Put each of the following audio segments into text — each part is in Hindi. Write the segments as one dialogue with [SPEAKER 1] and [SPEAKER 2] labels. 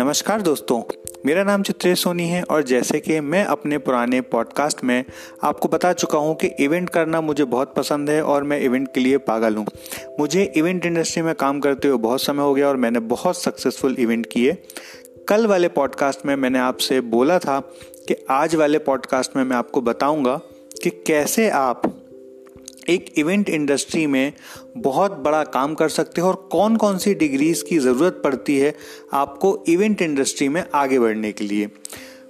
[SPEAKER 1] नमस्कार दोस्तों, मेरा नाम चित्रेश सोनी है और जैसे कि मैं अपने पुराने पॉडकास्ट में आपको बता चुका हूँ कि इवेंट करना मुझे बहुत पसंद है और मैं इवेंट के लिए पागल हूँ। मुझे इवेंट इंडस्ट्री में काम करते हुए बहुत समय हो गया और मैंने बहुत सक्सेसफुल इवेंट किए। कल वाले पॉडकास्ट में मैंने आपसे बोला था कि आज वाले पॉडकास्ट में मैं आपको बताऊँगा कि कैसे आप एक इवेंट इंडस्ट्री में बहुत बड़ा काम कर सकते हो और कौन कौन सी डिग्रीज की ज़रूरत पड़ती है आपको इवेंट इंडस्ट्री में आगे बढ़ने के लिए।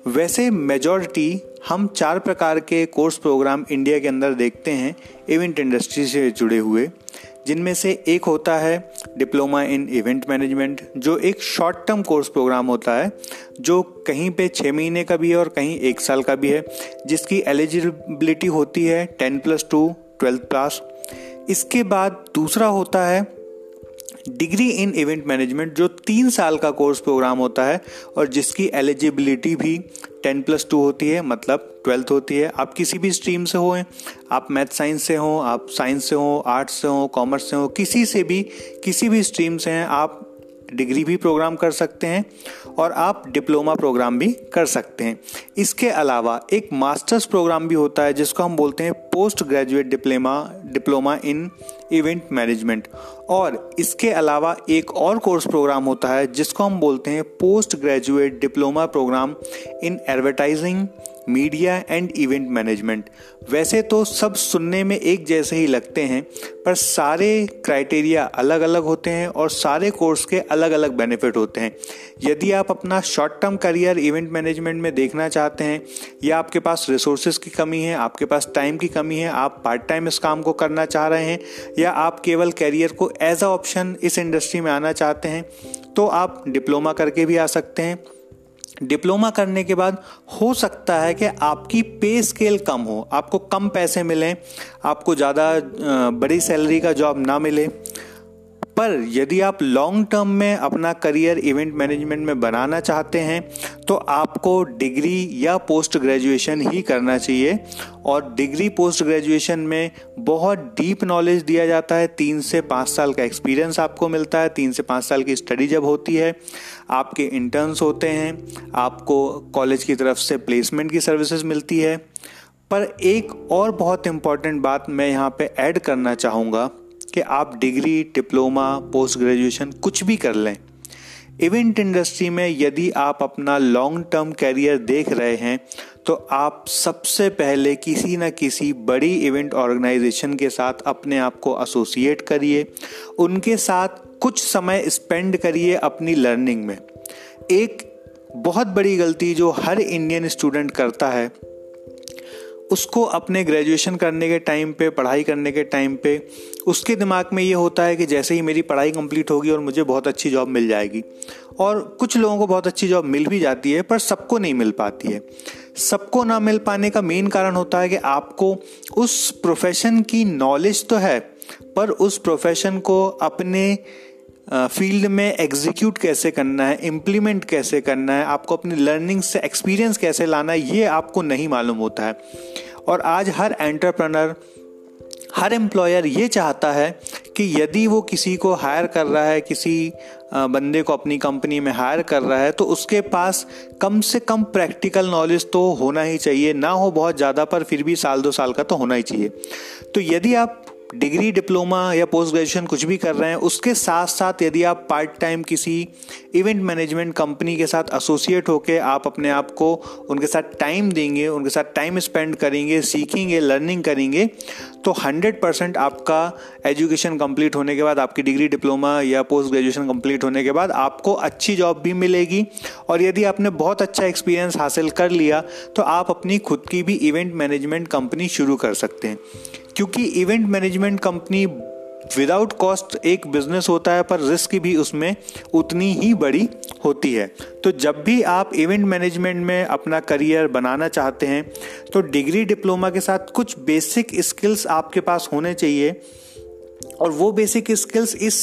[SPEAKER 1] वैसे मेजॉरिटी हम चार प्रकार के कोर्स प्रोग्राम इंडिया के अंदर देखते हैं इवेंट इंडस्ट्री से जुड़े हुए, जिनमें से एक होता है डिप्लोमा इन इवेंट मैनेजमेंट जो एक शॉर्ट टर्म कोर्स प्रोग्राम होता है, जो कहीं पे छः महीने का भी है और कहीं एक साल का भी है, जिसकी एलिजिबिलिटी होती है ten plus two twelfth class इसके बाद दूसरा होता है डिग्री इन इवेंट मैनेजमेंट, जो तीन साल का कोर्स प्रोग्राम होता है और जिसकी एलिजिबिलिटी भी टेन प्लस टू होती है मतलब ट्वेल्थ होती है। आप किसी भी स्ट्रीम से हो, आप मैथ साइंस से हो, आप साइंस से हो, आर्ट्स से हो, कॉमर्स से हो, किसी से भी, किसी भी स्ट्रीम से हैं, आप डिग्री भी प्रोग्राम कर सकते हैं और आप डिप्लोमा प्रोग्राम भी कर सकते हैं। इसके अलावा एक मास्टर्स प्रोग्राम भी होता है, जिसको हम बोलते हैं post graduate diploma diploma in event management. और इसके अलावा एक और कोर्स प्रोग्राम होता है, जिसको हम बोलते हैं post graduate diploma programme in advertising. Media and event management. वैसे तो सब सुनने में एक जैसे ही लगते हैं, पर सारे क्राइटेरिया अलग अलग होते हैं और सारे कोर्स के अलग अलग बेनिफिट होते हैं। यदि आप अपना short term career event management में देखना चाहते हैं, या आपके पास रिसोर्सेज की कमी है, आपके पास टाइम की कमी है, आप पार्ट टाइम इस काम को करना चाह रहे हैं, या आप केवल करियर को एज अ ऑप्शन इस इंडस्ट्री में आना चाहते हैं तो आप डिप्लोमा करके भी आ सकते हैं। डिप्लोमा करने के बाद हो सकता है कि आपकी पे स्केल कम हो, आपको कम पैसे मिलें, आपको ज़्यादा बड़ी सैलरी का जॉब ना मिले। पर यदि आप लॉन्ग टर्म में अपना करियर इवेंट मैनेजमेंट में बनाना चाहते हैं तो आपको डिग्री या पोस्ट ग्रेजुएशन ही करना चाहिए। और डिग्री पोस्ट ग्रेजुएशन में बहुत डीप नॉलेज दिया जाता है। तीन से पाँच साल का एक्सपीरियंस आपको मिलता है। तीन से पाँच साल की स्टडी जब होती है, आपके इंटर्न्स होते हैं, आपको कॉलेज की तरफ़ से प्लेसमेंट की सर्विसेज़ मिलती है। पर एक और बहुत इंपॉर्टेंट बात मैं यहाँ पे ऐड करना चाहूँगा। कि आप डिग्री, डिप्लोमा, पोस्ट ग्रेजुएशन कुछ भी कर लें। इवेंट इंडस्ट्री में यदि आप अपना लॉन्ग टर्म कैरियर देख रहे हैं तो आप सबसे पहले किसी न किसी बड़ी इवेंट ऑर्गेनाइजेशन के साथ अपने आप को एसोसिएट करिए। उनके साथ कुछ समय स्पेंड करिए अपनी लर्निंग में। एक बहुत बड़ी गलती जो हर इंडियन स्टूडेंट करता है उसको अपने ग्रेजुएशन करने के टाइम पे, पढ़ाई करने के टाइम पे, उसके दिमाग में ये होता है कि जैसे ही मेरी पढ़ाई कंप्लीट होगी और मुझे बहुत अच्छी जॉब मिल जाएगी। और कुछ लोगों को बहुत अच्छी जॉब मिल भी जाती है, पर सबको नहीं मिल पाती है। सबको ना मिल पाने का मेन कारण होता है कि आपको उस प्रोफेशन की नॉलेज तो है, पर उस प्रोफेशन को अपने फ़ील्ड में एग्जीक्यूट कैसे करना है इम्प्लीमेंट कैसे करना है, आपको अपनी लर्निंग से एक्सपीरियंस कैसे लाना है, ये आपको नहीं मालूम होता है। और आज हर एंटरप्रेनर हर एम्प्लॉयर ये चाहता है कि यदि वो किसी को हायर कर रहा है, किसी बंदे को अपनी कंपनी में हायर कर रहा है तो उसके पास कम से कम प्रैक्टिकल नॉलेज तो होना ही चाहिए। ना हो बहुत ज़्यादा, पर फिर भी साल दो साल का तो होना ही चाहिए। तो यदि आप डिग्री, डिप्लोमा या पोस्ट ग्रेजुएशन कुछ भी कर रहे हैं, उसके साथ साथ यदि आप पार्ट टाइम किसी इवेंट मैनेजमेंट कंपनी के साथ एसोसिएट होकर आप अपने आप को उनके साथ टाइम देंगे, उनके साथ टाइम स्पेंड करेंगे, सीखेंगे लर्निंग करेंगे तो 100 परसेंट आपका एजुकेशन कंप्लीट होने के बाद, आपकी डिग्री, डिप्लोमा या पोस्ट ग्रेजुएशन कंप्लीट होने के बाद आपको अच्छी जॉब भी मिलेगी। और यदि आपने बहुत अच्छा एक्सपीरियंस हासिल कर लिया तो आप अपनी खुद की भी इवेंट मैनेजमेंट कंपनी शुरू कर सकते हैं। क्योंकि event management company without cost एक बिज़नेस होता है, पर रिस्क भी उसमें उतनी ही बड़ी होती है। तो जब भी आप इवेंट मैनेजमेंट में अपना करियर बनाना चाहते हैं तो डिग्री डिप्लोमा के साथ कुछ बेसिक स्किल्स आपके पास होने चाहिए। और वो बेसिक स्किल्स इस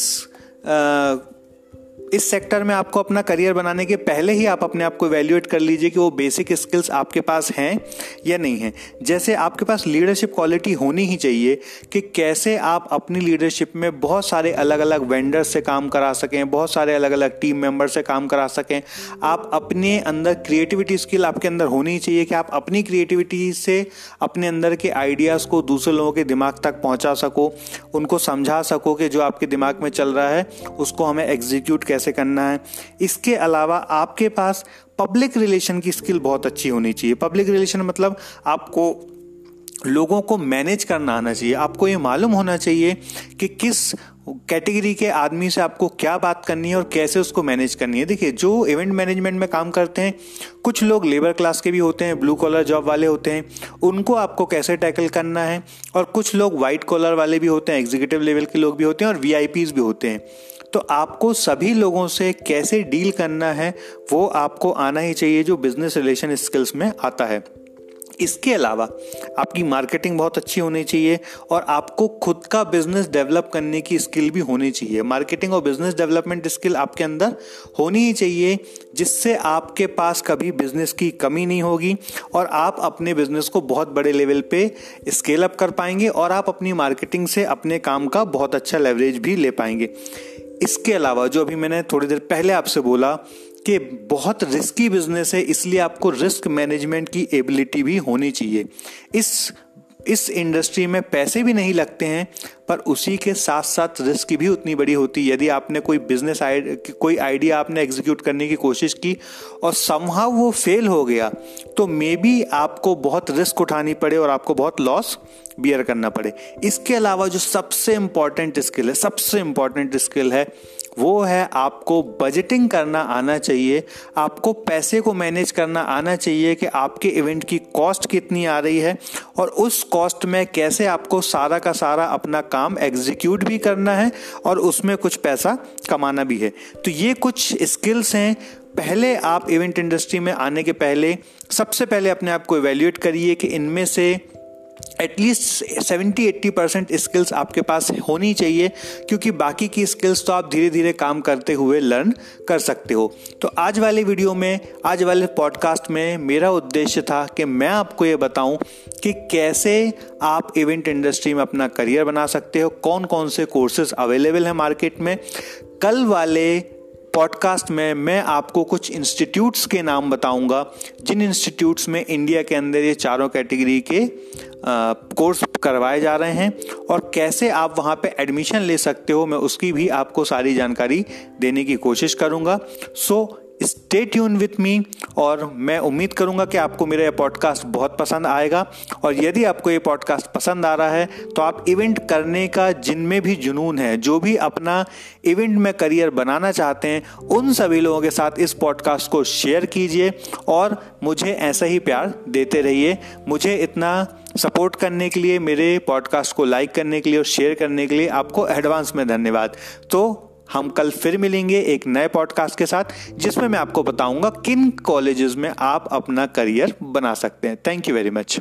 [SPEAKER 1] इस सेक्टर में आपको अपना करियर बनाने के पहले ही आप अपने आप को वैल्यूएट कर लीजिए कि वो बेसिक स्किल्स आपके पास हैं या नहीं हैं। जैसे आपके पास लीडरशिप क्वालिटी होनी ही चाहिए कि कैसे आप अपनी लीडरशिप में बहुत सारे अलग अलग वेंडर्स से काम करा सकें, बहुत सारे अलग अलग टीम मेंबर से काम करा सकें। आप अपने अंदर क्रिएटिविटी स्किल आपके अंदर होनी ही चाहिए कि आप अपनी क्रिएटिविटी से अपने अंदर के आइडियाज़ को दूसरे लोगों के दिमाग तक पहुँचा सको, उनको समझा सको कि जो आपके दिमाग में चल रहा है, उसको हमें एग्जीक्यूट कैसे करना है। इसके अलावा आपके पास पब्लिक रिलेशन की स्किल बहुत अच्छी होनी चाहिए। पब्लिक रिलेशन मतलब आपको लोगों को मैनेज करना आना चाहिए। आपको ये मालूम होना चाहिए कि किस कैटेगरी के आदमी से आपको क्या बात करनी है और कैसे उसको मैनेज करनी है। देखिए, जो इवेंट मैनेजमेंट में काम करते हैं, कुछ लोग लेबर क्लास के भी होते हैं ब्लू कॉलर जॉब वाले होते हैं, उनको आपको कैसे टैकल करना है? और कुछ लोग वाइट कॉलर वाले भी होते हैं एग्जीक्यूटिव लेवल के लोग भी होते हैं और वी भी होते हैं। तो आपको सभी लोगों से कैसे डील करना है, वो आपको आना ही चाहिए जो बिज़नेस रिलेशन स्किल्स में आता है। इसके अलावा, आपकी मार्केटिंग बहुत अच्छी होनी चाहिए और आपको खुद का बिज़नेस डेवलप करने की स्किल भी होनी चाहिए। मार्केटिंग और बिज़नेस डेवलपमेंट स्किल आपके अंदर होनी ही चाहिए, जिससे आपके पास कभी बिज़नेस की कमी नहीं होगी और आप अपने बिज़नेस को बहुत बड़े लेवल पे स्केल अप कर पाएँगे और आप अपनी मार्केटिंग से अपने काम का बहुत अच्छा लेवरेज भी ले पाएँगे। इसके अलावा जो अभी मैंने थोड़ी देर पहले आपसे बोला कि बहुत रिस्की बिज़नेस है, इसलिए आपको रिस्क मैनेजमेंट की एबिलिटी भी होनी चाहिए। इस इस इंडस्ट्री में पैसे भी नहीं लगते हैं, पर उसी के साथ साथ रिस्क भी उतनी बड़ी होती यदि आपने कोई बिज़नेस आई कोई आइडिया आपने एग्जीक्यूट करने की कोशिश की और समहाउ वो फेल हो गया तो मे बी आपको बहुत रिस्क उठानी पड़े और आपको बहुत लॉस बियर करना पड़े। इसके अलावा जो सबसे इंपॉर्टेंट स्किल है, सबसे इंपॉर्टेंट स्किल है वो है आपको बजटिंग करना आना चाहिए, आपको पैसे को मैनेज करना आना चाहिए कि आपके इवेंट की कॉस्ट कितनी आ रही है और उस कॉस्ट में कैसे आपको सारा का सारा अपना काम एग्जीक्यूट भी करना है और उसमें कुछ पैसा कमाना भी है। तो ये कुछ स्किल्स हैं। पहले आप इवेंट इंडस्ट्री में आने के पहले, सबसे पहले अपने आप को इवेल्यूएट करिए कि इनमें से at least seventy eighty percent skills आपके पास होनी चाहिए, क्योंकि बाकी की स्किल्स तो आप धीरे धीरे काम करते हुए लर्न कर सकते हो। तो आज वाले वीडियो में, आज वाले पॉडकास्ट में मेरा उद्देश्य था कि मैं आपको ये बताऊँ कि कैसे आप इवेंट इंडस्ट्री में अपना करियर बना सकते हो कौन कौन से कोर्सेज अवेलेबल हैं मार्केट में। कल वाले पॉडकास्ट में मैं आपको कुछ इंस्टीट्यूट्स के नाम बताऊँगा। जिन इंस्टीट्यूट्स में इंडिया के अंदर ये चारों कैटेगरी के कोर्स करवाए जा रहे हैं और कैसे आप वहाँ पे एडमिशन ले सकते हो, मैं उसकी भी आपको सारी जानकारी देने की कोशिश करूँगा। So stay tune with me और मैं उम्मीद करूँगा कि आपको मेरा यह पॉडकास्ट बहुत पसंद आएगा। और यदि आपको ये पॉडकास्ट पसंद आ रहा है तो आप इवेंट करने का जिनमें भी जुनून है, जो भी अपना इवेंट में करियर बनाना चाहते हैं, उन सभी लोगों के साथ इस पॉडकास्ट को शेयर कीजिए और मुझे ऐसा ही प्यार देते रहिए। मुझे इतना सपोर्ट करने के लिए, मेरे पॉडकास्ट को लाइक करने के लिए और शेयर करने के लिए आपको एडवांस में धन्यवाद। तो हम कल फिर मिलेंगे एक नए पॉडकास्ट के साथ, जिसमें मैं आपको बताऊँगा किन कॉलेजेस में आप अपना करियर बना सकते हैं। Thank you very much